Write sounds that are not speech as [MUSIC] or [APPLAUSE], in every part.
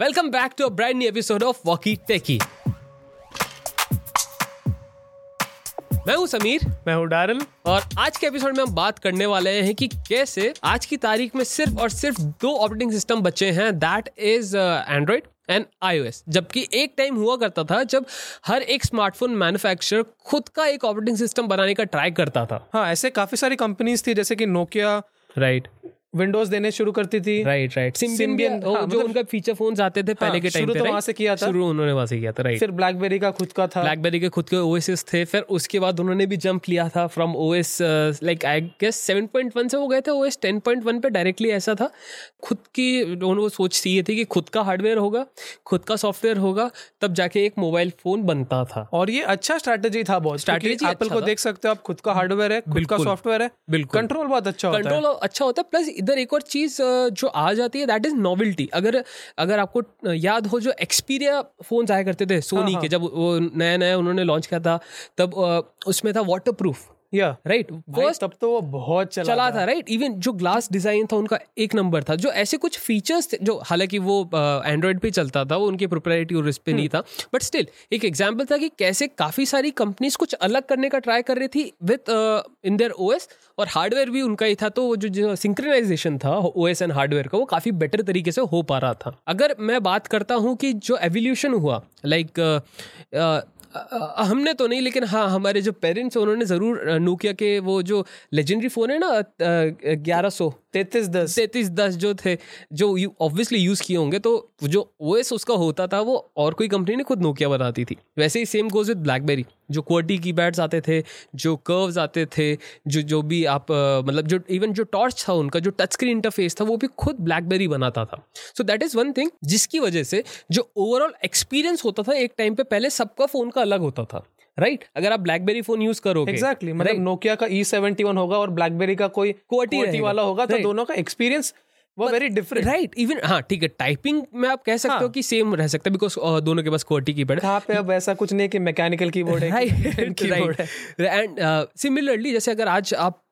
Welcome back to a brand new episode of Walkie Techie. मैं हूँ समीर। मैं हूँ डारल और आज के एपिसोड में हम बात करने वाले हैं कि कैसे आज की तारीख में सिर्फ़ और सिर्फ़ दो ऑपरेटिंग सिस्टम बचे हैं that is Android and iOS जबकि एक टाइम हुआ करता था जब हर एक स्मार्टफ़ोन मैन्युफैक्चरर खुद का एक ऑपरेटिंग सिस्टम बनाने का ट्राई करता था। हाँ ऐसे काफ़ी सारी कंपनीज़ थी जैसे कि नोकिया राइट विंडोज़ देने शुरू करती थी। राइट राइट सिम्बियन हाँ, जो मतलब- उनका फीचर फोन्स आते थे पहले हाँ, के टाइम शुरू पे तो से किया था। शुरू उन्होंने वहाँ से किया था राइट फिर ब्लैकबेरी का खुद का था। ब्लैकबेरी के खुद के ओएसएस थे फिर उसके बाद उन्होंने भी जंप लिया था from OS like I guess 7.1 से वो गए थे ओएस 10.1 पे डायरेक्टली ऐसा था। खुद की उन्होंने सोच ये थी कि खुद का हार्डवेयर होगा खुद का सॉफ्टवेयर होगा तब जाके एक मोबाइल फ़ोन बनता था। और ये अच्छा स्ट्रैटेजी था बहुत एप्पल अच्छा को देख सकते हो आप खुद का हार्डवेयर है खुद का। सॉफ्टवेयर है। बिल्कुल। कंट्रोल बहुत अच्छा होता है। कंट्रोल अच्छा होता है प्लस इधर एक और चीज़ जो आ जाती है दैट इज़ नॉवल्टी अगर अगर आपको याद हो जो एक्सपीरिया फ़ोन आया करते थे सोनी हाँ, के जब वो नया नया उन्होंने लॉन्च किया था तब उसमें था वाटर प्रूफ या राइट फ़र्स्ट तब तो वो बहुत चला, चला था। राइट इवन जो ग्लास डिज़ाइन था उनका एक नंबर था। जो ऐसे कुछ फीचर्स थे जो हालाँकि वो एंड्रॉइड पे चलता था वो उनके प्रोप्राइटी और इस पे नहीं था। बट स्टिल एक एग्जांपल था कि कैसे काफ़ी सारी कंपनीज़ कुछ अलग करने का ट्राई कर रही थी विद इन देयर ओएस और हार्डवेयर भी उनका ही था। तो वो जो जो सिंक्रोनाइजेशन था ओएस एंड हार्डवेयर का वो काफ़ी बेटर तरीके से हो पा रहा था। अगर मैं बात करता हूँ कि जो एवोल्यूशन हुआ लाइक हमने तो नहीं, लेकिन हाँ हमारे जो पेरेंट्स उन्होंने ज़रूर नोकिया के वो जो लेजेंडरी फ़ोन है ना ग्यारह सौ। तैतीस दस। तैतीस दस जो थे, जो यू ऑब्वियसली यूज़ किए होंगे तो जो ओएस उसका होता था, वो और कोई कंपनी ने खुद नोकिया बनाती थी। वैसे ही सेम गोज विद ब्लैकबेरी जो क्वार्टी की पैड्स आते थे, जो कर्व्स आते थे, जो जो भी आप मतलब जो इवन जो टॉर्च था उनका, जो टच स्क्रीन इंटरफेस था, वो भी खुद ब्लैकबेरी बनाता था। So that is one thing जिसकी वजह से जो ओवरऑल एक्सपीरियंस होता था, एक टाइम पे पहले सबका फ़ोन का अलग होता था। Right right? अगर आप ब्लैकबेरी फ़ोन यूज़ करोगे एग्जैक्टली मतलब नोकिया का ई सेवेंटी वन होगा और ब्लैकबेरी का कोई QWERTY वाला होगा तो Right. दोनों का एक्सपीरियंस वो वेरी डिफरेंट राइट इवन हाँ ठीक है टाइपिंग में आप कह सकते हाँ. हो। कि सेम रह सकता है बिकॉज़ दोनों के पास क्वार्टी की हाँ पे अब ऐसा कुछ नहीं कि मैकेनिकल की बोर्ड है [LAUGHS] एंड सिमिलरली जैसे अगर आज आप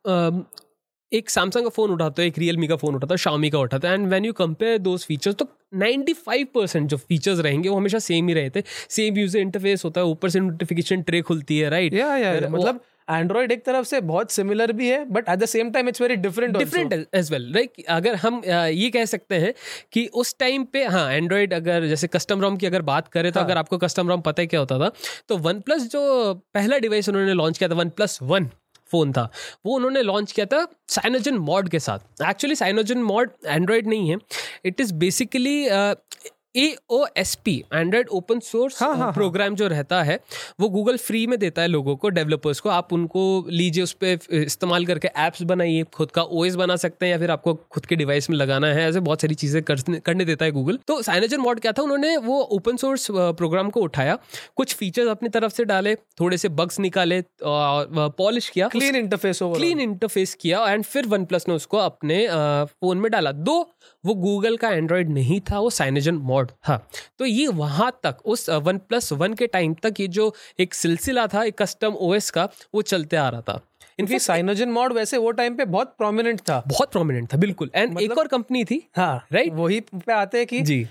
एक सैमसंग का फ़ोन उठाते हो एक रियलमी का फ़ोन उठाता हो शामी का उठाता है and when you compare those features तो 95% जो फीचर्स रहेंगे वो हमेशा सेम ही रहते हैं। सेम यूज़र इंटरफेस होता है ऊपर से नोटिफिकेशन ट्रे खुलती है राइट या या मतलब एंड्रॉइड एक तरफ़ से बहुत सिमिलर भी है but at the same time it's very different different as well right अगर हम ये कह सकते हैं कि उस टाइम पे हाँ एंड्रॉइड अगर जैसे कस्टम रोम की अगर बात करें तो हाँ. अगर आपको कस्टम रोम पता है क्या होता था तो वन प्लस जो पहला डिवाइस उन्होंने लॉन्च किया था वन प्लस वन फ़ोन था। वो उन्होंने लॉन्च किया था साइनोजन मॉड के साथ। एक्चुअली साइनोजन मॉड एंड्रॉयड नहीं है। It is basically A O S P Android open source program जो रहता है वो गूगल फ्री में देता है लोगों को डेवलपर्स को। आप उनको लीजिए उस पर इस्तेमाल करके एप्स बनाइए खुद का ओएस बना सकते हैं या फिर आपको खुद के डिवाइस में लगाना है ऐसे बहुत सारी चीज़ें करने देता है गूगल तो साइनोजन मॉड क्या था? उन्होंने वो ओपन सोर्स प्रोग्राम को उठाया कुछ फीचर्स अपनी तरफ़ से डाले थोड़े से बग्स निकाले पॉलिश किया क्लीन इंटरफेस क्लीन इंटरफेस किया एंड फिर वन प्लस ने उसको अपने फ़ोन में डाला। दो वो गूगल का एंड्रॉयड नहीं था वो साइनोजन मॉड था तो ये वहाँ तक उस वन प्लस वन के टाइम तक ये जो एक सिलसिला था एक कस्टम ओएस का वो चलते आ रहा था। इनकी साइनोजन मॉड वैसे वो टाइम पे बहुत प्रोमिनेंट था। बहुत प्रोमिनेंट था बिल्कुल। एंड मतलब, एक और कंपनी थी हाँ Right? वही पे आते हैं कि जी।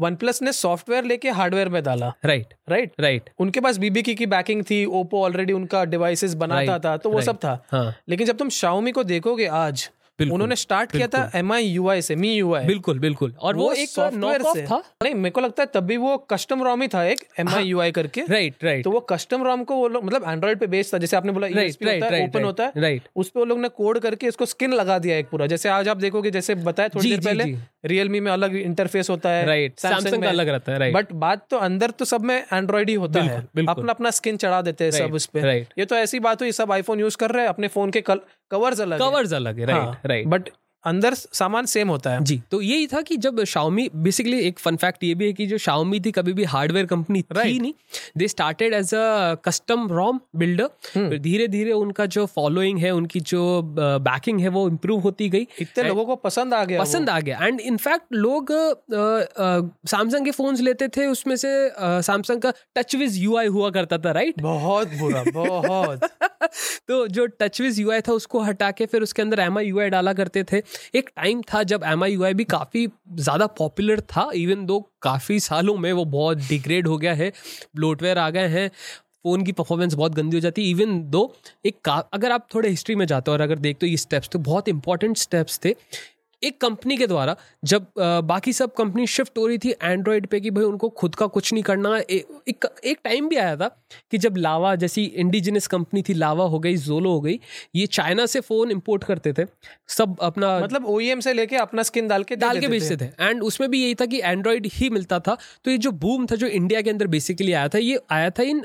वन प्लस ने सॉफ्टवेयर लेके हार्डवेयर में डाला। राइट राइट राइट उनके पास बीबी की, की बैकिंग थी ओप्पो ऑलरेडी उनका डिवाइसेस बनाता Right, था तो वो right. सब था। हाँ। लेकिन जब तुम शाओमी को देखोगे आज उन्होंने स्टार्ट किया था एम आई यू आई से मी यू आई बिल्कुल बिल्कुल। और वो वो एक सॉफ्टवेयर से। था। नहीं मेरे को लगता है तब भी वो कस्टम रॉम ही था एक एम आई यू आई करके। राइट राइट तो वो कस्टम रॉम को वो लोग मतलब एंड्रॉइड पे बेस्ड था जैसे आपने बोला Right, ESP होता है ओपन होता है right. उस पे वो लोग ने कोड करके इसको स्किन लगा दिया एक पूरा। जैसे आज आप देखोगे जैसे बताया थोड़ी देर पहले रियलमी में अलग इंटरफेस होता है Samsung का अलग रहता है, right. बट बात तो अंदर तो सब में एंड्रॉइड ही होता है। अपना अपना स्किन चढ़ा देते हैं सब उस पे। right. ये तो ऐसी बात हुई सब आईफोन यूज़ कर रहे हैं अपने फ़ोन के कवर्स अलग कवर्स अलग है राइट राइट बट अंदर सामान सेम होता है। जी। तो यही था कि जब Xiaomi बेसिकली एक फन फैक्ट ये भी है कि जो Xiaomi थी कभी भी हार्डवेयर कंपनी थी Right. नहीं they started as a custom ROM builder धीरे धीरे उनका जो फॉलोइंग है उनकी जो बैकिंग है वो इम्प्रूव होती गई। इतने लोगों को पसंद आ गया पसंद आ गया। एंड इनफैक्ट लोग सैमसंग के फ़ोन लेते थे उसमें से सैमसंग का टच विज यू हुआ करता था राइट बहुत बुरा बहुत। [LAUGHS] तो जो टच विज यूआई था उसको हटा के फिर उसके अंदर एम आई डाला करते थे। एक टाइम था जब एम आई भी काफ़ी ज़्यादा पॉपुलर था इवन दो काफ़ी सालों में वो बहुत डिग्रेड हो गया है ब्लोटवेयर आ गए हैं फ़ोन की परफॉर्मेंस बहुत गंदी हो जाती है इवन दो एक का, अगर आप थोड़े हिस्ट्री में जाते हो और अगर देखते हो, ये स्टेप्स तो बहुत इंपॉर्टेंट स्टेप्स थे। एक कंपनी के द्वारा जब आ, बाकी सब कंपनी शिफ्ट हो रही थी एंड्रॉयड पे कि भाई उनको खुद का कुछ नहीं करना ए, एक एक टाइम भी आया था कि जब लावा जैसी इंडिजिनस कंपनी थी लावा हो गई जोलो हो गई ये चाइना से फ़ोन इंपोर्ट करते थे सब अपना मतलब ओ से लेके अपना स्किन डाल के डाल के बेचते थे। एंड उसमें भी यही था कि एंड्रॉयड ही मिलता था। तो ये जो बूम था जो इंडिया के अंदर बेसिकली आया था ये आया था इन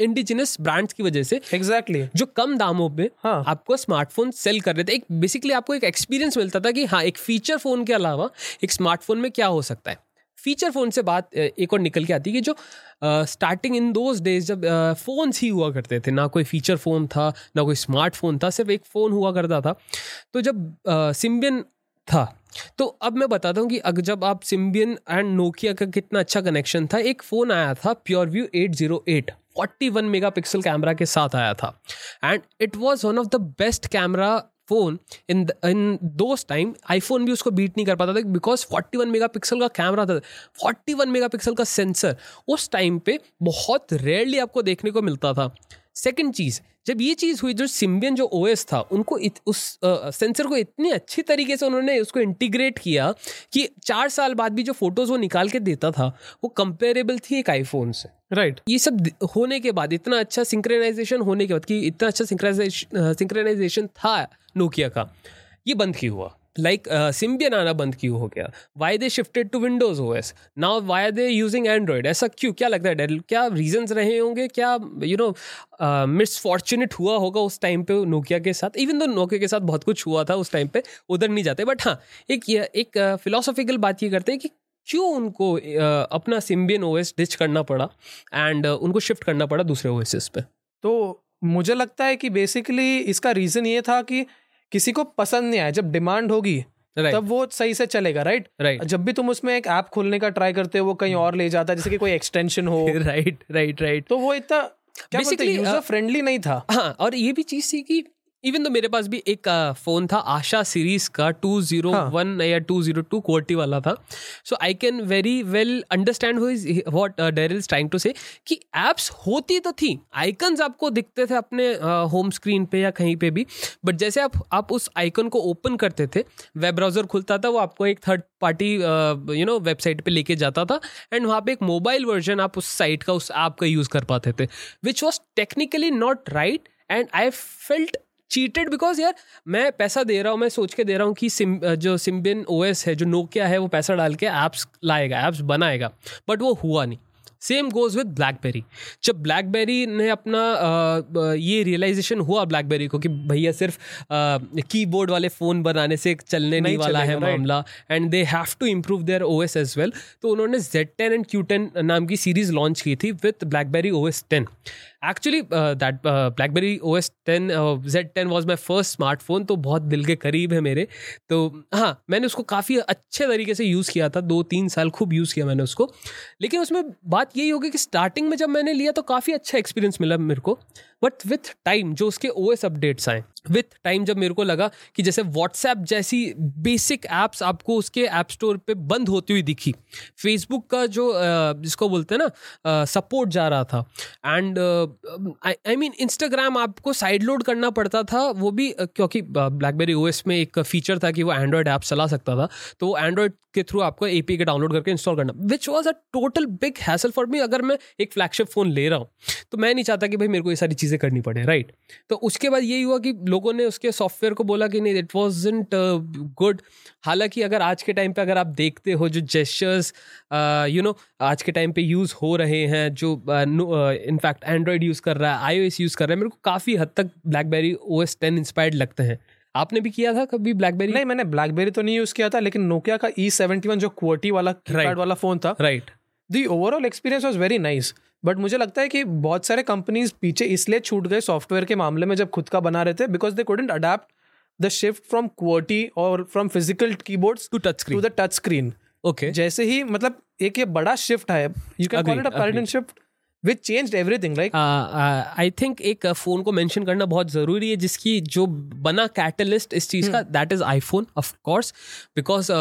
इंडिजिनस ब्रांड्स की वजह से। Exactly exactly. जो कम दामों में हाँ. आपको स्मार्टफ़ोन सेल कर रहे थे। एक बेसिकली आपको एक एक्सपीरियंस मिलता था कि हाँ एक फीचर फ़ोन के अलावा एक स्मार्टफ़ोन में क्या हो सकता है? फीचर फ़ोन से बात एक और निकल के आती है कि जो स्टार्टिंग इन दोज डेज़ जब फ़ोन्स ही हुआ करते थे, ना कोई फीचर फ़ोन था, ना कोई स्मार्टफ़ोन था, सिर्फ़ एक फ़ोन हुआ करता था। तो जब सिम्बियन था तो अब मैं बताता हूँ कि अगर जब आप सिम्बियन एंड नोकिया का कितना अच्छा कनेक्शन था, एक फ़ोन आया था PureView eight zero eight forty one megapixel camera के साथ आया था। And it was one of the best camera phone in in those time iPhone भी उसको बीट नहीं कर पाता था बिकॉज़ 41 मेगापिक्सल का कैमरा था। 41 मेगापिक्सल का सेंसर उस टाइम पे बहुत रेयरली आपको देखने को मिलता था। सेकेंड चीज़ जब ये चीज़ हुई जो सिम्बियन जो ओएस था उनको इत, उस सेंसर को इतनी अच्छी तरीके से उन्होंने उसको इंटीग्रेट किया कि चार साल बाद भी जो फ़ोटोज़ वो निकाल के देता था वो कंपेरेबल थी एक आईफोन से। Right right. ये सब होने के बाद इतना अच्छा सिंक्रेनाइजेशन होने के बाद कि इतना अच्छा सिंक्रेनाइजेशन था नोकिया का। ये बंद क्यों हुआ? लाइक सिम्बियन आना बंद क्यों हो गया? Why they shifted to Windows O S now why they using Android ऐसा क्यों? क्या लगता है डेल क्या रीजंस रहे होंगे? क्या यू नो मिस फॉर्चुनेट हुआ होगा उस टाइम पे नोकिया के साथ? इवन दो नोकिया के साथ बहुत कुछ हुआ था उस टाइम पे उधर नहीं जाते। बट हाँ एक एक फिलोसॉफिकल uh, बात ये करते हैं कि क्यों उनको uh, अपना सिम्बियन ओ एस डिच करना पड़ा एंड uh, उनको शिफ्ट करना पड़ा दूसरे ओ एस पे? तो मुझे लगता है कि बेसिकली इसका रीज़न ये था कि किसी को पसंद नहीं आया जब डिमांड होगी right. तब वो सही से चलेगा राइट right? राइट जब भी तुम उसमें एक ऐप खोलने का ट्राई करते हो वो कहीं और ले जाता है जैसे कि कोई एक्सटेंशन हो राइट राइट राइट तो वो इतना क्या बेसिकली यूज़र फ्रेंडली नहीं था हाँ और ये भी चीज़ थी कि इवन तो मेरे पास भी एक फ़ोन था आशा सीरीज़ का टू ज़ीरो वन या टू ज़ीरो टू क्वालिटी वाला था। So I can very well understand what Daryl trying to say कि एप्स होती तो थी आइकन्स आपको दिखते थे अपने होम uh, स्क्रीन पे या कहीं पे भी बट जैसे आप आप उस आइकन को ओपन करते थे वेब ब्राउज़र खुलता था वो आपको एक third party you know website पे लेके जाता था एंड वहाँ पे एक मोबाइल वर्जन आप उस साइट का उस ऐप का यूज़ कर पाते थे which was technically not right and I felt cheated because यार मैं पैसा दे रहा हूँ मैं सोच के दे रहा हूँ कि सिम जो सिम्बिन ओ है जो नोकिया है वो पैसा डाल के ऐप्स लाएगा ऐप्स बनाएगा बट वो हुआ नहीं। सेम गोज विद ब्लैकबेरी जब ब्लैकबेरी ने अपना आ, ये रियलाइजेशन हुआ ब्लैकबेरी को कि भैया सिर्फ़ कीबोर्ड वाले फ़ोन बनाने से चलने नहीं, नहीं वाला है मामला and they have to improve their O S as well तो उन्होंने Z ten and Q ten नाम की सीरीज़ लॉन्च की थी with BlackBerry O S ten. Actually that BlackBerry O S ten Z ten was my first smartphone तो बहुत दिल के करीब है मेरे। तो हाँ मैंने उसको काफ़ी अच्छे तरीके से यूज़ किया था, दो तीन साल खूब यूज़ किया मैंने उसको। लेकिन उसमें बात यही होगी कि स्टार्टिंग में जब मैंने लिया तो काफ़ी अच्छा एक्सपीरियंस मिला मेरे को। बट विथ टाइम जो उसके ओ एस अपडेट्स आए विथ टाइम जब मेरे को लगा कि जैसे व्हाट्सएप जैसी बेसिक ऐप्स आपको उसके ऐप स्टोर पे बंद होती हुई दिखी। फेसबुक का जो जिसको बोलते हैं ना सपोर्ट जा रहा था। एंड आई मीन इंस्टाग्राम आपको साइड लोड करना पड़ता था। वो भी क्योंकि ब्लैकबेरी ओएस में एक फीचर था कि वो एंड्रॉयड ऐप चला सकता था। तो एंड्रॉयड के थ्रू आपको ए के डाउनलोड करके इंस्टॉल करना। Which was a total big hassle for me अगर मैं एक फ्लैगशिप फ़ोन ले रहा हूँ। तो मैं नहीं चाहता कि भाई मेरे को ये सारी चीज़ें करनी पड़े राइट तो उसके बाद यही हुआ कि लोगों ने उसके सॉफ्टवेयर को बोला कि नहीं इट वॉज़ गुड हालाँकि अगर आज के टाइम पे अगर आप देखते हो जो जेस्चर्स यू नो आज के टाइम पे यूज़ हो रहे हैं जो इनफैक्ट एंड्रॉयड यूज़ कर रहा है आई यूज़ कर रहा है मेरे को काफ़ी हद तक BlackBerry O S ten inspired लगते हैं। आपने भी किया था कभी ब्लैकबेरी नहीं मैंने ब्लैकबेरी तो नहीं यूज़ किया था लेकिन नोकिया का ई सेवेंटी वन जो क्वार्टी वाला right. वाला फ़ोन था right the overall experience was very nice but मुझे लगता है कि बहुत सारे कंपनीज़ पीछे इसलिए छूट गए सॉफ्टवेयर के मामले में जब खुद का बना रहे थे because they couldn't adapt the shift from QWERTY और from physical keyboard to touch screen to the touch screen okay जैसे ही मतलब एक ये बड़ा शिफ्ट है you can call it a paradigm shift which change everything like I think एक phone को मेंशन करना बहुत ज़रूरी है जिसकी जो बना कैटलिस्ट इस चीज़ का that is iPhone of course because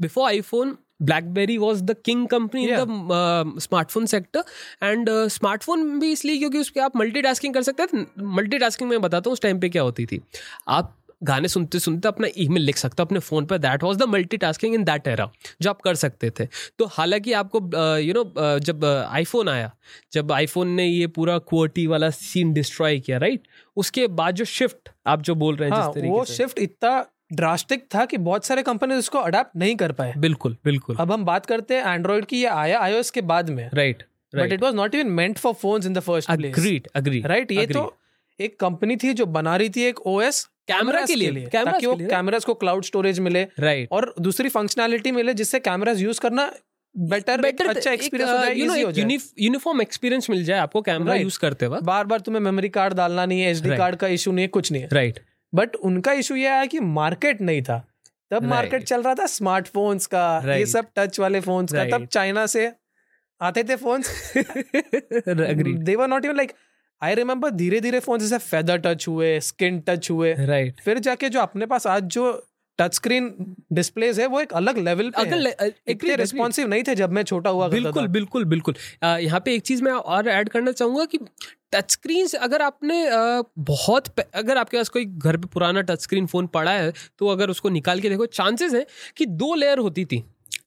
before iPhone BlackBerry was the king company in the smartphone sector and smartphone भी इसलिए क्योंकि उस पर आप मल्टीटास्किंग कर सकते थे। मल्टीटास्किंग मैं बताता हूँ उस टाइम पे क्या होती थी। आप गाने सुनते सुनते अपना ईमेल लिख सकते हो अपने फ़ोन पर। That was the multitasking in that era जो आप कर सकते थे। तो हालाँकि आपको यू नो जब आईफोन आया जब आईफोन ने ये पूरा क्वार्टी वाला सीन डिस्ट्रॉय किया राइट उसके बाद जो शिफ्ट आप जो बोल रहे हैं हाँ, जिस वो शिफ्ट इतना ड्रास्टिक था कि बहुत सारे कंपनी उसको अडेप्ट नहीं कर पाए। बिल्कुल बिल्कुल। अब हम बात करते हैं एंड्रॉइड की ये आया आईओएस के बाद में। Right but it was not even meant for phones in the first place agreed agreed right ये तो एक कंपनी थी जो बना रही थी एक ओएस कैमरा के लिए ताकि वो कैमरास को क्लाउड स्टोरेज मिले। राइट और दूसरी फंक्शनैलिटी मिले जिससे कैमरास यूज़ करना बेटर बेटर अच्छा एक्सपीरियंस हो जाए यूनिफॉर्म एक्सपीरियंस मिल जाए आपको कैमरा यूज़ करते वक्त। बार बार तुम्हें मेमोरी कार्ड डालना नहीं है एसडी कार्ड का इशू नहीं है कुछ नहीं है। राइट बट उनका इशू यह आया कि मार्केट नहीं था। तब मार्केट चल रहा था स्मार्टफोन्स का ये सब टच वाले फोन्स का। तब चाइना से आते थे phones they were not even like I remember धीरे धीरे फ़ोन जैसे फेदर टच हुए स्किन टच हुए। Right right. फिर जाके जो अपने पास आज जो टच स्क्रीन डिस्प्लेज है वो एक अलग लेवल पे अगर इतने रिस्पॉन्सिव नहीं थे जब मैं छोटा हुआ बिल्कुल बिल्कुल बिल्कुल यहाँ पे एक चीज़ मैं और ऐड करना चाहूँगा कि टच स्क्रीन अगर आपने बहुत अगर आपके पास कोई घर पे पुराना टच स्क्रीन फ़ोन पड़ा है तो अगर उसको निकाल के देखो चांसेस है कि दो लेयर होती थी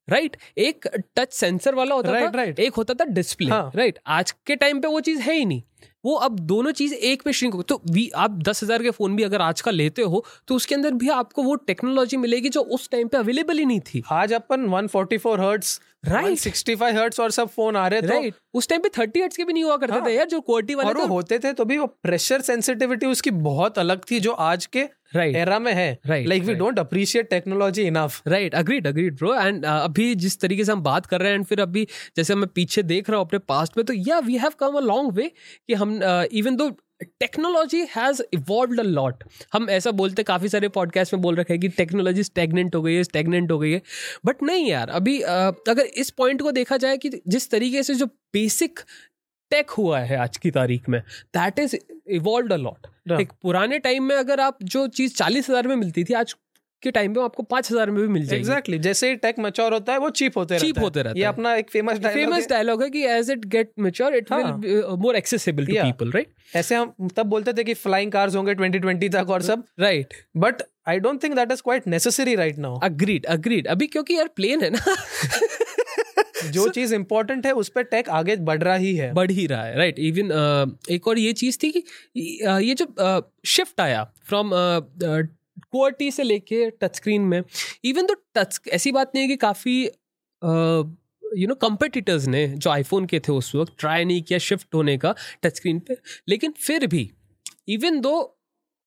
राइट right? एक टच सेंसर वाला होता right, था right. एक होता था डिस्प्ले हाँ. Right right? आज के टाइम पे वो चीज़ है ही नहीं वो अब दोनों चीज़ एक पे श्रिंक हो तो वी आप दस हज़ार के फ़ोन भी अगर आज का लेते हो तो उसके अंदर भी आपको वो टेक्नोलॉजी मिलेगी जो उस टाइम पे अवेलेबल ही नहीं थी। आज अपन 144 hertz right sixty five hertz और सब फ़ोन आ रहे थे राइट उस टाइम पे थर्टी हर्ट्स के भी नहीं हुआ करते हाँ, थे यार जो क्वालिटी वाले और वो होते थे तो भी वो प्रेशर सेंसिटिविटी उसकी बहुत अलग थी जो आज के राइट एरा में है। Right like we don't appreciate technology enough right agreed agreed bro and अभी जिस तरीके से हम बात कर रहे हैं एंड फिर अभी जैसे मैं पीछे देख रहा हूँ अपने पास्ट में तो या we have come a long way कि हम even though technology has evolve a lot हम ऐसा बोलते काफ़ी सारे पॉडकास्ट में बोल रखे हैं कि टेक्नोलॉजी स्टेगनेंट हो गई है स्टेगनेंट हो गई है। बट नहीं यार अभी अगर इस पॉइंट को देखा जाए कि जिस तरीके से जो बेसिक टेक हुआ है आज की तारीख में that is evolve a lot एक पुराने टाइम में अगर आप जो चीज़ चालीस हज़ार में मिलती थी आज के टाइम पे आपको पाँच हज़ार में भी मिल जाएगी। Exactly exactly. जैसे ही टेक मैच्योर होता है वो चीप होते चीप होते रहते ये अपना एक फ़ेमस फ़ेमस डायलॉग है कि as it get mature it will more accessible to people right ऐसे हम तब बोलते थे कि फ्लाइंग कार्स होंगे 2020 तक और सब। Right but I don't think that is quite necessary right now agreed agreed अभी क्योंकि यार प्लेन है ना। [LAUGHS] जो so, चीज़ इंपॉर्टेंट है उस पर टेक आगे बढ़ रहा ही है। बढ़ ही रहा है राइट right. इवन uh, एक और ये चीज़ थी कि uh, ये जो शिफ्ट uh, आया फ्रॉम क्वालिटी से लेके टच स्क्रीन में इवन तो टच ऐसी बात नहीं है कि काफ़ी यू नो कंपिटिटर्स ने, जो आईफोन के थे उस वक्त ट्राई नहीं किया शिफ्ट होने का टच स्क्रीन पे, लेकिन फिर भी इवन दो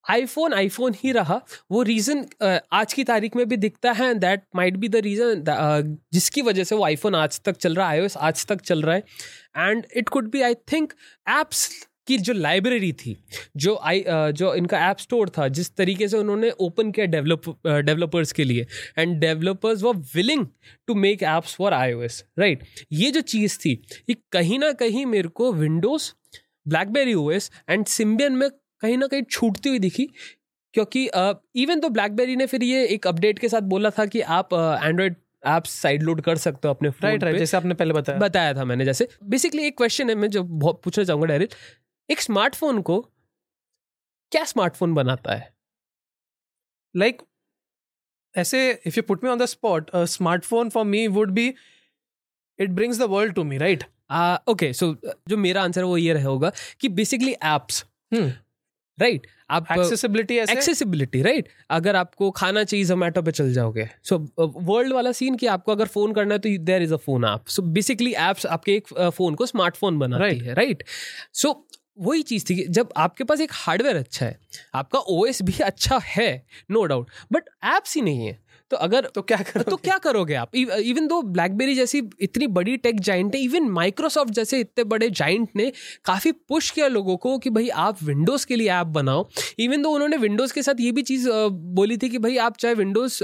आईफोन आईफोन ही रहा, वो रीज़न आज की तारीख में भी दिखता है that might be the reason जिसकी वजह से वो आईफोन आज तक चल रहा है आज तक चल रहा है and it could be I think apps की जो लाइब्रेरी थी जो आई जो इनका ऐप स्टोर था जिस तरीके से उन्होंने ओपन किया डेवलप डेवलपर्स के लिए and developers were willing to make apps for iOS right ये जो चीज़ थी ये कहीं ना कहीं मेरे को Windows BlackBerry OS and Symbian में कहीं ना कहीं छूटती हुई दिखी क्योंकि इवन तो ब्लैकबेरी ने फिर ये एक अपडेट के साथ बोला था कि आप एंड्रॉयड आप साइड लोड कर सकते हो अपने फ़ोन राइट राइट जैसे आपने पहले बताया। बताया था मैंने जैसे। बेसिकली एक क्वेश्चन है मैं जो पूछना चाहूँगा डायरेक्ट एक स्मार्टफ़ोन को क्या स्मार्टफ़ोन बनाता है? लाइक like, ऐसे if you put me on the spot smartphone for me would be it brings the world to me right okay so जो मेरा आंसर वो ये होगा कि बेसिकली एप्स राइट आप एक्सेसिबिलिटी एक्सेसिबिलिटी राइट अगर आपको खाना चाहिए जोमेटो पे चल जाओगे। सो वर्ल्ड वाला सीन कि आपको अगर फ़ोन करना है तो there is a phone app so basically apps आपके एक फ़ोन को स्मार्टफ़ोन बनाती है राइट सो वही चीज़ थी कि जब आपके पास एक हार्डवेयर अच्छा है, आपका ओएस भी अच्छा है नो डाउट बट ऐप्स ही नहीं है। तो अगर तो क्या करो तो क्या करोगे आप? इवन दो ब्लैकबेरी जैसी इतनी बड़ी टेक जाइंट है इवन माइक्रोसॉफ्ट जैसे इतने बड़े जाइंट ने काफ़ी पुश किया लोगों को कि भाई आप विंडोज़ के लिए ऐप बनाओ। इवन दो उन्होंने विंडोज़ के साथ ये भी चीज़ बोली थी कि भाई आप चाहे विंडोज़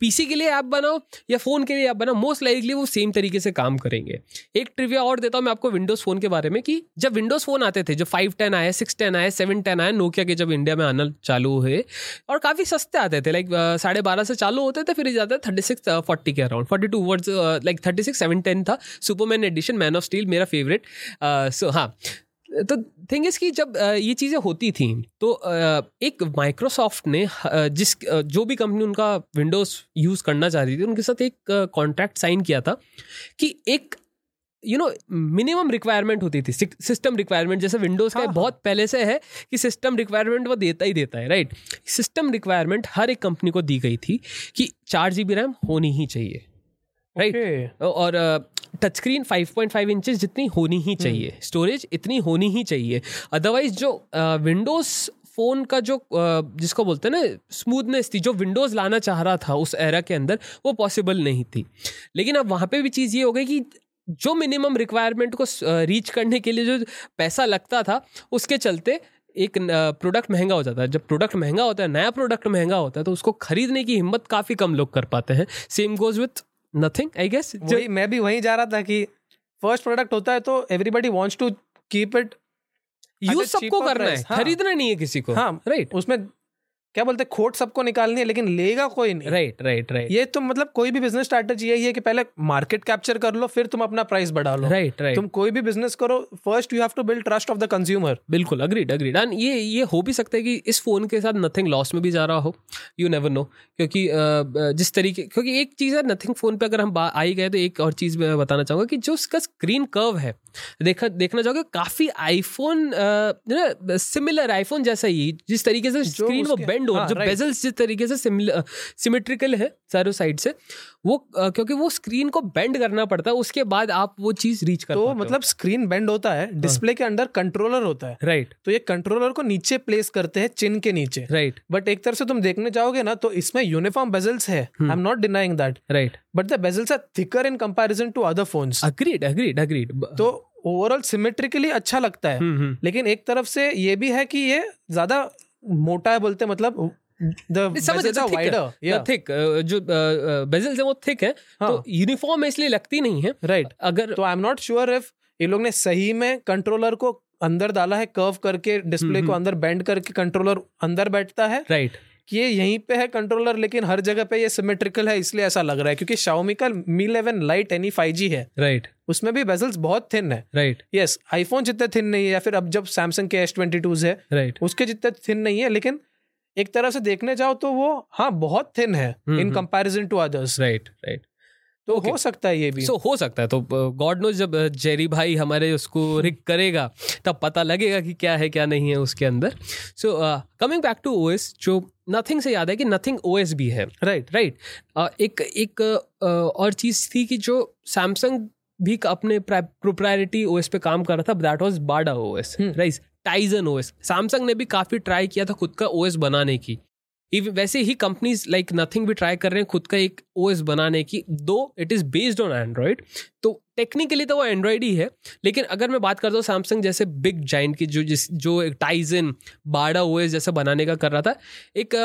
पीसी के लिए ऐप बनाओ या फ़ोन के लिए ऐप बनाओ मोस्ट लाइकली वो सेम तरीके से काम करेंगे। एक ट्रिविया और देता हूँ मैं आपको विंडोज़ फ़ोन के बारे में कि जब विंडोज़ फ़ोन आते थे जो फाइव टेन आए सिक्स टेन आए सेवन टेन आए नोकिया के जब इंडिया में आना चालू हुए और काफ़ी सस्ते आते थे लाइक साढ़े बारह से चालू होते थे फिर जाता है थर्टी सिक्स फोर्टी के around forty two words like thirty six seven ten था. Superman edition Man of Steel मेरा फेवरेट सो हाँ. तो थिंग इज़ कि जब uh, ये चीज़ें होती थी तो uh, एक माइक्रोसॉफ्ट ने uh, जिस जो भी कंपनी उनका विंडोज़ यूज़ करना चाह रही थी उनके साथ एक कॉन्ट्रैक्ट साइन किया था कि एक यू नो मिनिमम रिक्वायरमेंट होती थी सिस्टम रिक्वायरमेंट जैसे विंडोज़ हाँ, का बहुत पहले से है कि सिस्टम रिक्वायरमेंट वो देता ही देता है राइट सिस्टम रिक्वायरमेंट हर एक कंपनी को दी गई थी कि चार जी बी रैम होनी ही चाहिए राइट right? और टच स्क्रीन 5.5 इंचेस जितनी होनी ही चाहिए स्टोरेज हम्म। इतनी होनी ही चाहिए। अदरवाइज़ जो विंडोज़ फ़ोन का जो जिसको बोलते हैं ना स्मूथनेस थी जो विंडोज़ लाना चाह रहा था उस एरा के अंदर वो पॉसिबल नहीं थी। लेकिन अब वहाँ पे भी चीज़ ये हो गई कि जो मिनिमम रिक्वायरमेंट को रीच करने के लिए जो पैसा लगता था उसके चलते एक प्रोडक्ट महँगा हो जाता है। जब प्रोडक्ट महँगा होता है नया प्रोडक्ट महँगा होता है तो उसको खरीदने की हिम्मत काफ़ी कम लोग कर पाते हैं। Same goes with nothing I guess मैं भी वहीं जा रहा था कि फ़र्स्ट प्रोडक्ट होता है तो everybody wants to keep it use सबको करना है हाँ. खरीदना नहीं है किसी को हाँ राइट उसमें क्या बोलते हैं खोट सबको निकालनी है लेकिन लेगा कोई नहीं। राइट राइट राइट ये तो मतलब कोई भी बिज़नेस स्ट्रैटेजी यही है कि पहले मार्केट कैप्चर कर लो फिर तुम अपना प्राइस बढ़ा लो। राइट राइट तुम कोई भी बिज़नेस करो first you have to build trust of the consumer बिल्कुल अग्रीड अग्रीड एंड ये ये हो भी सकता है कि इस फ़ोन के साथ नथिंग लॉस में भी जा रहा हो। यू नेवर नो क्योंकि जिस तरीके क्योंकि एक चीज़ है नथिंग फ़ोन पे अगर हम आई गए तो एक और चीज़ मैं बताना चाहूँगा कि जो उसका स्क्रीन कर्व है देखा देखना चाहोगे काफ़ी आईफोन सिमिलर आईफोन जैसा ही जिस तरीके से स्क्रीन वो बेंड हो हाँ, जो बेजल्स जिस तरीके से सिमेट्रिकल है चारों साइड से वो क्योंकि वो स्क्रीन को बेंड करना पड़ता है उसके बाद आप वो चीज़ रीच कर तो मतलब स्क्रीन बेंड होता है डिस्प्ले हाँ। के अंदर कंट्रोलर होता है। राइट तो ये कंट्रोलर को नीचे प्लेस करते हैं चिन के नीचे। राइट बट एक तरह से तुम देखने जाओगे ना तो इसमें यूनिफॉर्म बेजल्स है। I am not denying that right but the bezels are thicker in comparison to other phones agreed agreed agreed तो ओवरऑल सिमेट्रिकली अच्छा लगता है। हम्म, हम्म। लेकिन एक तरफ़ से ये भी है कि ये ज़्यादा मोटा है बोलते मतलब थिक जो बेजल्स है वो थिक है हाँ. तो यूनिफॉर्म इसलिए लगती नहीं है। राइट अगर तो I am not sure if ये लोग ने सही में कंट्रोलर को अंदर डाला है कर्व करके डिस्प्ले को अंदर बेंड करके कंट्रोलर अंदर बैठता है। Right right. कि ये यहीं पे है कंट्रोलर लेकिन हर जगह पे ये सिमेट्रिकल है इसलिए ऐसा लग रहा है क्योंकि शाओमी का Mi eleven lite NE five G है। Right right. उसमें भी बेजल्स बहुत थिन है। राइट यस आईफोन जितने थिन नहीं है या फिर अब जब सैमसंग के एस ट्वेंटी टूज है राइट right. उसके जितने थिन नहीं है लेकिन एक तरह से देखने जाओ तो वो हाँ बहुत थिन है in comparison to others right right तो okay. हो सकता है ये भी। सो so, हो सकता है। तो गॉड नो जब जेरी भाई हमारे उसको रिक करेगा तब पता लगेगा कि क्या है क्या नहीं है उसके अंदर। So coming back to OS जो नथिंग से याद है कि नथिंग ओएस भी है। Right right, right right. uh, एक एक uh, और चीज़ थी कि जो सैमसंग भी अपने प्रोप्रायरिटी ओएस पे काम कर रहा था that was Bada O S right Tizen O S Samsung ने भी काफ़ी ट्राई किया था खुद का ओएस बनाने की। वैसे ही कंपनीज़ लाइक नथिंग भी ट्राई कर रहे हैं खुद का एक ओएस बनाने की। Though it is based on Android तो टेक्निकली तो वो एंड्रॉयड ही है। लेकिन अगर मैं बात करता हूँ सैमसंग जैसे बिग जाइंट की, जो जिस, जो एक टाइजन बाड़ा ओएस जैसा बनाने का कर रहा था, एक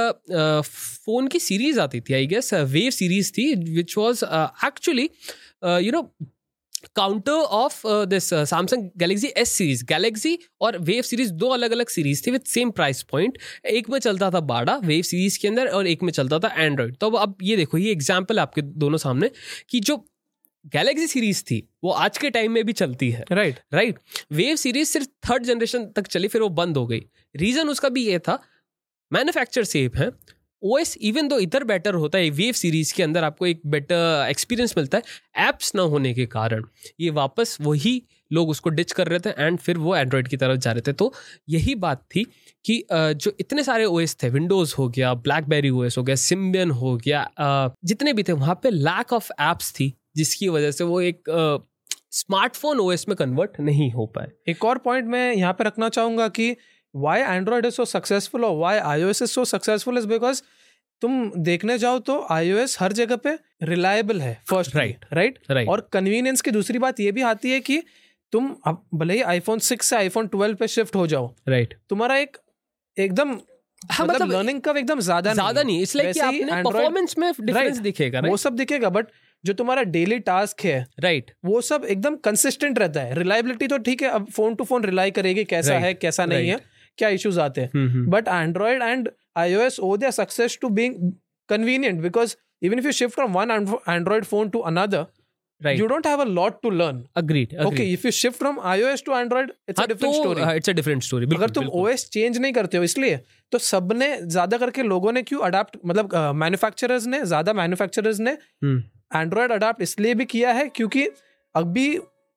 फ़ोन की सीरीज़ आती थी आई गेस वेव सीरीज़ थी which was actually you know counter of this Samsung Galaxy S series Galaxy और वेव सीरीज़ दो अलग अलग सीरीज़ थी विद सेम प्राइस पॉइंट एक में चलता था बाडा वेव सीरीज़ के अंदर और एक में चलता था एंड्रॉयड तो अब ये देखो ये एग्ज़ाम्पल आपके दोनों सामने कि जो गैलेक्सी सीरीज़ थी वो आज के टाइम में भी चलती है। राइट राइट वेव सीरीज़ सिर्फ़ थर्ड जनरेशन तक चली फिर वो बंद हो गई। रीजन उसका भी ये था मैन्युफैक्चर सेफ़ है। ओएस इवन दो इधर बेटर होता है वेव सीरीज़ के अंदर आपको एक बेटर एक्सपीरियंस मिलता है। एप्स ना होने के कारण, ये वापस वही लोग उसको डिच कर रहे थे एंड फिर वो एंड्रॉयड की तरफ़ जा रहे थे। तो यही बात थी कि जो इतने सारे ओएस थे विंडोज़ हो गया ब्लैकबेरी ओएस हो गया सिम्बियन हो गया जितने भी थे, वहाँ पे लैक ऑफ़ एप्स थी, जिसकी वजह से वो एक स्मार्टफ़ोन ओएस में कन्वर्ट नहीं हो पाए। एक और पॉइंट मैं यहाँ पे रखना चाहूँगा कि why android is so successful or why ios is so successful is because तुम देखने जाओ तो iOS हर जगह पे रिलायबल है फ़र्स्ट Right. Right Right. और कन्वीनियंस की दूसरी बात ये भी आती है कि तुम अब भले ही आईफोन सिक्स से आईफोन ट्वेल्व पे शिफ्ट हो जाओ राइट right. तुम्हारा एक एकदम हाँ, मतलब मतलब लर्निंग कर्व एकदम ज़्यादा ज़्यादा नहीं इसलिए कि आपने परफॉर्मेंस में डिफरेंस Right. दिखेगा right? वो सब दिखेगा बट जो तुम्हारा डेली टास्क है राइट right. वो सब एकदम कंसिस्टेंट रहता है रिलायबिलिटी तो ठीक है अब फ़ोन टू फ़ोन रिलाई करेगी कैसा Right. है कैसा नहीं है क्या इश्यूज़ आते हैं hmm, but android and ios owe their success to being convenient because even if you shift from one and- android phone to another right you don't have a lot to learn agreed okay if you shift from ios to android it's a different story it's a different story अगर तुम OS change नहीं करते हो इसलिए तो सबने ज़्यादा करके लोगों ने क्यों अडाप्ट मतलब मैन्युफैक्चरर्स ने ज़्यादा मैन्युफैक्चरर्स ने एंड्रॉयड अडाप्ट इसलिए भी किया है क्योंकि अभी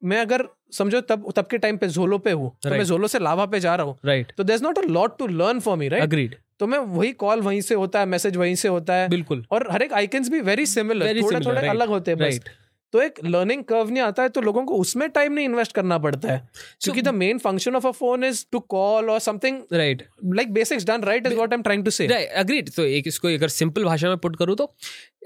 मैं अगर समझो तब तब के टाइम पे जोलो पे हूँ right. तो मैं. जोलो से लावा पे जा रहा हूँ। राइट तो there is not a lot to learn for me right agreed तो मैं वही कॉल वहीं से होता है मैसेज वहीं से होता है। बिल्कुल। और हर एक आइकन्स भी वेरी सिमिलर थोड़े similar, थोड़े right. अलग होते हैं बस। राइट तो एक लर्निंग कर्व नहीं आता है तो लोगों को उसमें टाइम नहीं इन्वेस्ट करना पड़ता है। क्योंकि the main function of a phone is to call और something right like basics done right is what I am trying to say right agreed तो एक इसको अगर सिंपल भाषा में पुट करूँ तो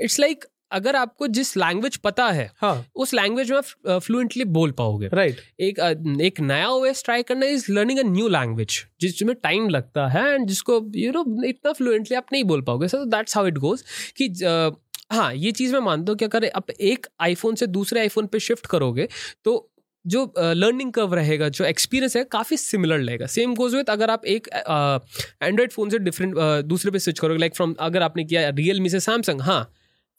इट्स लाइक अगर आपको जिस लैंग्वेज पता है हाँ। उस लैंग्वेज में आप फ्लुएंटली बोल पाओगे। Right right. एक एक नया ओएस ट्राई करना is learning a new language जिसमें टाइम लगता है एंड जिसको यू नो इतना फ्लुएंटली आप नहीं बोल पाओगे। So that's how it goes कि अ, हाँ ये चीज़ मैं मानता हूँ कि अगर आप एक आईफोन से दूसरे आईफोन पे शिफ्ट करोगे तो जो लर्निंग कर्व रहेगा जो एक्सपीरियंस है काफ़ी सिमिलर रहेगा सेम गोज विथ अगर आप एक एंड्रॉयड फ़ोन से डिफरेंट दूसरे पे स्विच करोगे लाइक फ्रॉम अगर आपने किया रियल मी से सैमसंग हाँ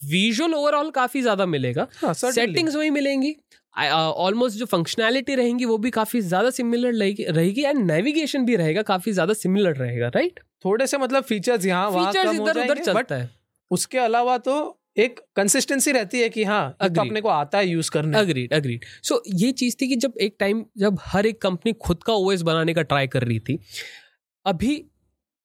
विजुअल ओवरऑल काफ़ी ज़्यादा मिलेगा। हाँ सेटिंग्स वही मिलेंगी। ऑलमोस्ट जो फंक्शनैलिटी रहेंगी वो भी काफ़ी ज़्यादा सिमिलर रहेगी एंड नेविगेशन भी रहेगा काफ़ी ज़्यादा सिमिलर रहेगा राइट थोड़े से मतलब फीचर्स यहाँ वहाँ फीचर्स इधर उधर चलता है। उसके अलावा तो एक कंसिस्टेंसी रहती है कि हाँ तो अपने को आता है यूज़ करना। अग्रीड अग्रीड सो ये चीज़ थी कि जब एक टाइम जब हर एक कंपनी खुद का ओएस बनाने का ट्राई कर रही थी अभी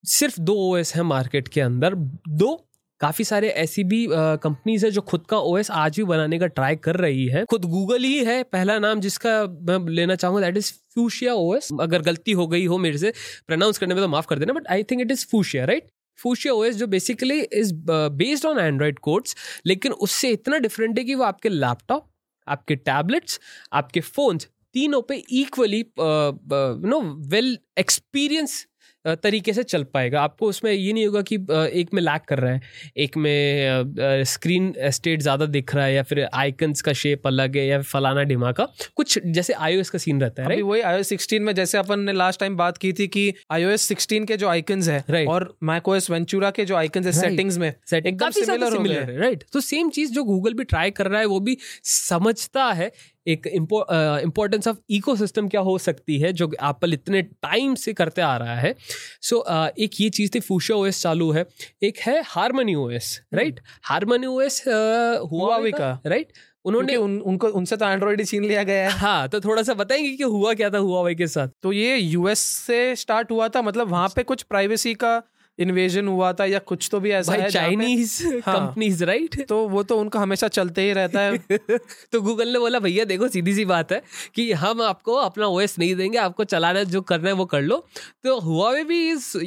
सिर्फ़ दो ओएस है मार्केट के अंदर दो काफ़ी सारे ऐसी भी कंपनीज़ है जो खुद का ओएस आज भी बनाने का ट्राई कर रही है। खुद गूगल ही है, पहला नाम जिसका मैं लेना चाहूँगा दैट इज़ फ्यूशिया ओएस अगर गलती हो गई हो मेरे से प्रोनाउंस करने में तो माफ़ कर देना but I think it is Fuchsia right Fuchsia OS जो basically is based on Android codes लेकिन उससे इतना डिफरेंट है कि वो आपके लैपटॉप आपके टैबलेट्स आपके फोन्स तीनों पे equally you know well experience तरीके से चल पाएगा। आपको उसमें ये नहीं होगा कि एक में लैक कर रहा है एक में स्क्रीन स्टेट ज़्यादा दिख रहा है या फिर आइकन्स का शेप अलग है या फलाना डिमा का। कुछ जैसे आईओएस का सीन रहता है राइट वही iOS 16 में जैसे अपन ने लास्ट टाइम बात की थी कि iOS 16 के जो आइकन्स है Right. और macOS वेंचुरा के जो आइकन्स है सेटिंग्स में सेटिंग एकदम हो सिमिलर गए। है। राइट तो सेम चीज़ जो गूगल भी ट्राई कर रहा है वो भी समझता है। एक इम्पोर्टेंस ऑफ़ इकोसिस्टम क्या हो सकती है जो एप्पल इतने टाइम से करते आ रहा है। सो so, एक ये चीज़ थी फूशा ओएस चालू है। एक है Harmony OS right Harmony OS Huawei का। राइट उन्होंने उन्होंने उन, उनको उनसे तो एंड्रॉइड ही छीन लिया गया है। हाँ तो थोड़ा सा बताएँगे कि हुआ क्या था हुआ के साथ? तो ये यूएस से स्टार्ट हुआ था मतलब वहाँ पे कुछ प्राइवेसी का इन्वेजन हुआ था या कुछ तो भी ऐसा है चाइनीज़। कंपनीज़ राइट तो वो तो उनका हमेशा चलते ही रहता है। [LAUGHS] तो गूगल ने बोला भैया देखो सीधी सी बात है कि हम आपको अपना ओएस नहीं देंगे आपको चलाना जो करना है वो कर लो। तो हुआ भी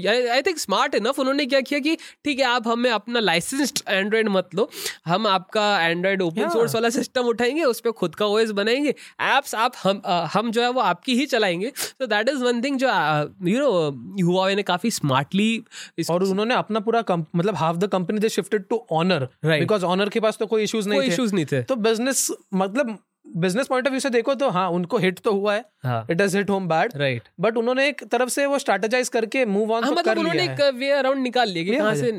आई थिंक स्मार्ट इनफ उन्होंने क्या किया कि ठीक है आप हमें अपना लाइसेंस्ड एंड्रॉयड मत लो हम आपका एंड्रॉयड ओपन सोर्स वाला सिस्टम उठाएँगे उस पर खुद का ओएस बनाएँगे एप्स आप हम हम जो है वो आपकी ही चलाएँगे। तो दैट इज़ वन थिंग जो यू नो हुआ ने काफ़ी स्मार्टली और उन्होंने अपना पूरा मतलब half the company they shifted to Honor. Because Honor के पास तो कोई इश्यूज़ नहीं थे। इश्यूज़ नहीं थे। तो बिज़नेस मतलब बिज़नेस पॉइंट ऑफ़ व्यू से देखो तो हाँ उनको हिट तो हुआ है। It is hit home bad right but उन्होंने एक तरफ़ से वो स्ट्रेटेजाइज करके मूव ऑन हाँ तो मतलब कर उन्होंने एक वे अराउंड निकाल लिया कि कहाँ से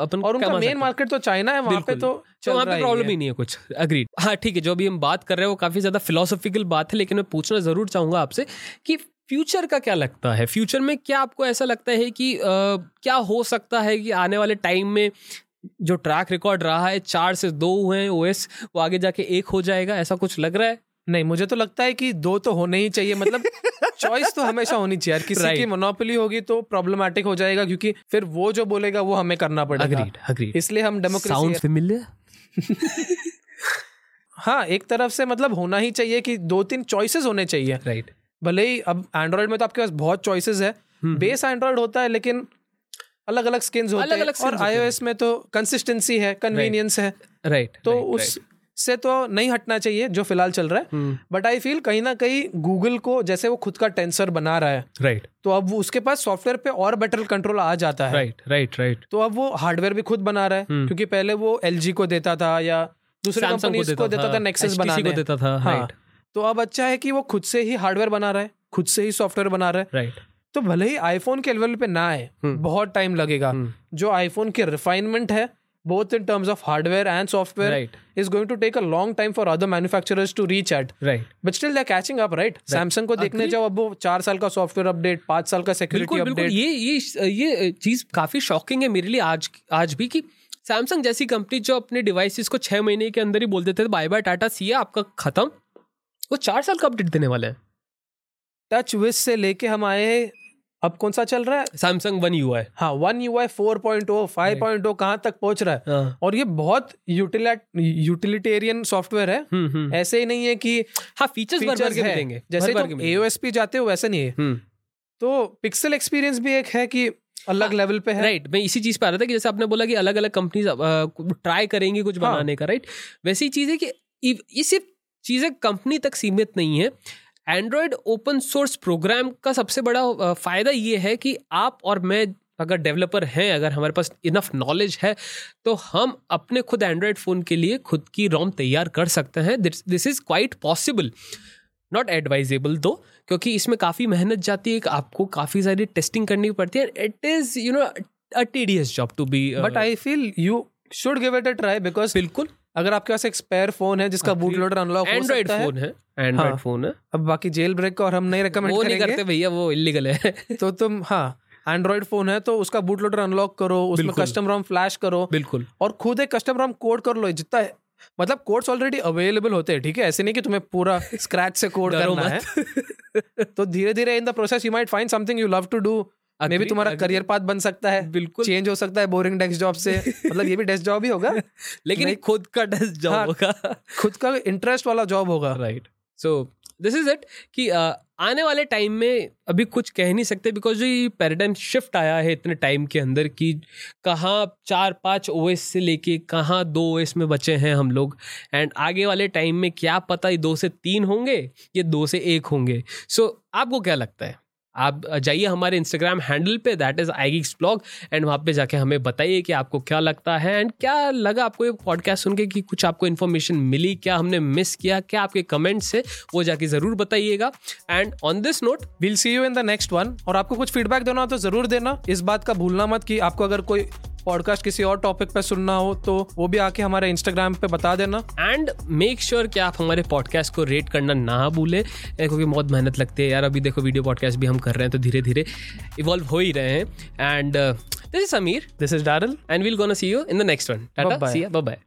अपन और उनका मेन मार्केट तो चाइना है वहाँ पे तो तो वहाँ पे प्रॉब्लम ही नहीं है कुछ। अग्रीड हाँ ठीक है जो अभी हम बात कर रहे हैं वो काफ़ी ज़्यादा फिलोसॉफिकल बात है लेकिन मैं पूछना ज़रूर चाहूँगा आपसे कि फ्यूचर का क्या लगता है? फ्यूचर में क्या आपको ऐसा लगता है कि अ, क्या हो सकता है कि आने वाले टाइम में जो ट्रैक रिकॉर्ड रहा है चार से दो हुए हैं ओएस वो आगे जाके एक हो जाएगा? ऐसा कुछ लग रहा है? नहीं मुझे तो लगता है कि दो तो होने ही चाहिए मतलब [LAUGHS] चॉइस तो हमेशा होनी चाहिए। यार किसी Right. की मोनोपोली होगी तो प्रॉब्लमेटिक हो जाएगा क्योंकि फिर वो जो बोलेगा वो हमें करना पड़ेगा। इसलिए हम डेमोक्रेसी [LAUGHS] हाँ एक तरफ़ से मतलब होना ही चाहिए कि दो तीन चॉइसेस होने चाहिए। राइट भले ही अब एंड्रॉइड में तो आपके पास बहुत चॉइसेस है। बेस एंड्रॉइड होता है लेकिन अलग अलग स्किन्स होते और skins होते हैं। iOS में तो कंसिस्टेंसी है कन्वीनियंस है। राइट तो उस से तो नहीं हटना चाहिए जो फ़िलहाल चल रहा है। बट आई फील कहीं ना कहीं गूगल को जैसे वो खुद का टेंसर बना रहा है राइट तो अब वो उसके पास सॉफ्टवेयर पे और बेटर कंट्रोल आ जाता है। राइट राइट राइट तो अब वो हार्डवेयर भी खुद बना रहा है हम्म। क्योंकि पहले वो एलजी को देता था या दूसरे कंपनीज़ को देता था नेक्सेस बनाने। को देता था हाँ। राइट तो अब अच्छा है कि वो खुद से ही हार्डवेयर बना रहा है खुद से ही सॉफ्टवेयर बना रहा है। राइट तो भले ही आईफोन के लेवल पे ना आए हम्म। बहुत टाइम लगेगा। जो आईफोन के रिफाइनमेंट है both in terms of hardware and software Right. is going to take a long time for other manufacturers to reach at. Right but still they're catching up right, Samsung को देखने जाओ अब वो चार साल का सॉफ्टवेयर अपडेट पाँच साल का सिक्योरिटी अपडेट ये ये ये चीज़ काफ़ी शॉकिंग है मेरे लिए आज आज भी कि सैमसंग जैसी कंपनी जो अपने डिवाइसेस को छह महीने के अंदर ही बोल देते थे बाय बाय टाटा सी आपका खत्म। वो चार साल का अपडेट देने वाले हैं। टच विज से लेके हम आए अब कौन सा चल रहा है? सैमसंग वन यू आई हाँ one U I four point O five point O कहाँ तक पहुँच रहा है? हाँ. और ये बहुत यूटिलिटेरियन सॉफ्टवेयर है। हम्म ऐसे ही नहीं है कि हाँ फीचर्स भर भर के है। मिलेंगे जैसे तुम एओएस पे जाते हो वैसा नहीं है। हम्म। तो पिक्सल एक्सपीरियंस भी एक है कि अलग हाँ, लेवल पे है। राइट मैं इसी चीज़ पे आ रहा था कि जैसे आपने बोला कि अलग अलग कंपनीज़ ट्राई करेंगी कुछ हाँ। बनाने का राइट वैसी चीज़ है कि ये सिर्फ़ चीज़ें कंपनी तक सीमित नहीं है। एंड्रॉयड ओपन सोर्स प्रोग्राम का सबसे बड़ा फ़ायदा ये है कि आप और मैं अगर डेवलपर हैं अगर हमारे पास इनफ नॉलेज है तो हम अपने खुद एंड्रॉयड फ़ोन के लिए खुद की रोम तैयार कर सकते हैं। This is quite possible not advisable though क्योंकि इसमें काफ़ी मेहनत जाती है आपको काफ़ी सारी टेस्टिंग करनी पड़ती है it is you know a tedious job to be but I feel you should give it a try because बिल्कुल। अगर आपके पास एक स्पेयर फ़ोन है जिसका बूट लोडर अनलॉक हो सकता है। फ़ोन है एंड्रॉयड हाँ। फ़ोन है। अब बाकी जेल ब्रेक का और हम नहीं रिकमेंड वो नहीं करते भैया वो इलीगल है। [LAUGHS] तो तुम हाँ एंड्रॉइड फ़ोन है तो उसका बूट लोडर अनलॉक करो उसमें कस्टम रोम फ्लैश करो बिल्कुल। और खुद एक कस्टम रोम कोड कर लो जितना है मतलब कोड्स ऑलरेडी अवेलेबल होते हैं ठीक है? ऐसे नहीं कि तुम्हें पूरा स्क्रैच से कोड करना है। तो धीरे धीरे in the process you might find something you love to do maybe तुम्हारा करियर पाथ बन सकता है। बिल्कुल। चेंज हो सकता है बोरिंग डेस्क जॉब से। मतलब ये भी डेस्क जॉब ही होगा। [LAUGHS] लेकिन खुद का डेस्क जॉब हाँ। होगा। खुद का इंटरेस्ट वाला जॉब होगा। Right so this is it कि uh, आने वाले टाइम में अभी कुछ कह नहीं सकते बिकॉज़ जो ये पैराडाइम शिफ्ट आया है इतने टाइम के अंदर कि कहाँ चार पाँच ओएस से लेके कहाँ दो ओएस में बचे हैं हम लोग। एंड आगे वाले टाइम में क्या पता ये दो से तीन होंगे ये दो से एक होंगे। सो so, आपको क्या लगता है? आप जाइए हमारे इंस्टाग्राम हैंडल पे that is I geeks blog and वहाँ पे जाके हमें बताइए कि आपको क्या लगता है एंड क्या लगा आपको ये पॉडकास्ट सुन के कि कुछ आपको इन्फॉर्मेशन मिली, क्या हमने मिस किया, क्या आपके कमेंट्स है, वो जाके ज़रूर बताइएगा। And on this note will see you in the next one और आपको कुछ फीडबैक देना हो तो ज़रूर देना। इस बात का भूलना मत कि आपको अगर कोई पॉडकास्ट किसी और टॉपिक पे सुनना हो तो वो भी आके हमारे इंस्टाग्राम पे बता देना। एंड मेक श्योर कि आप हमारे पॉडकास्ट को रेट करना ना भूले। क्योंकि बहुत मेहनत लगती है यार अभी देखो वीडियो पॉडकास्ट भी हम कर रहे हैं तो धीरे धीरे इवॉल्व हो ही रहे हैं। And this is Sameer this is Darryl and we'll gonna see you in the next one bye bye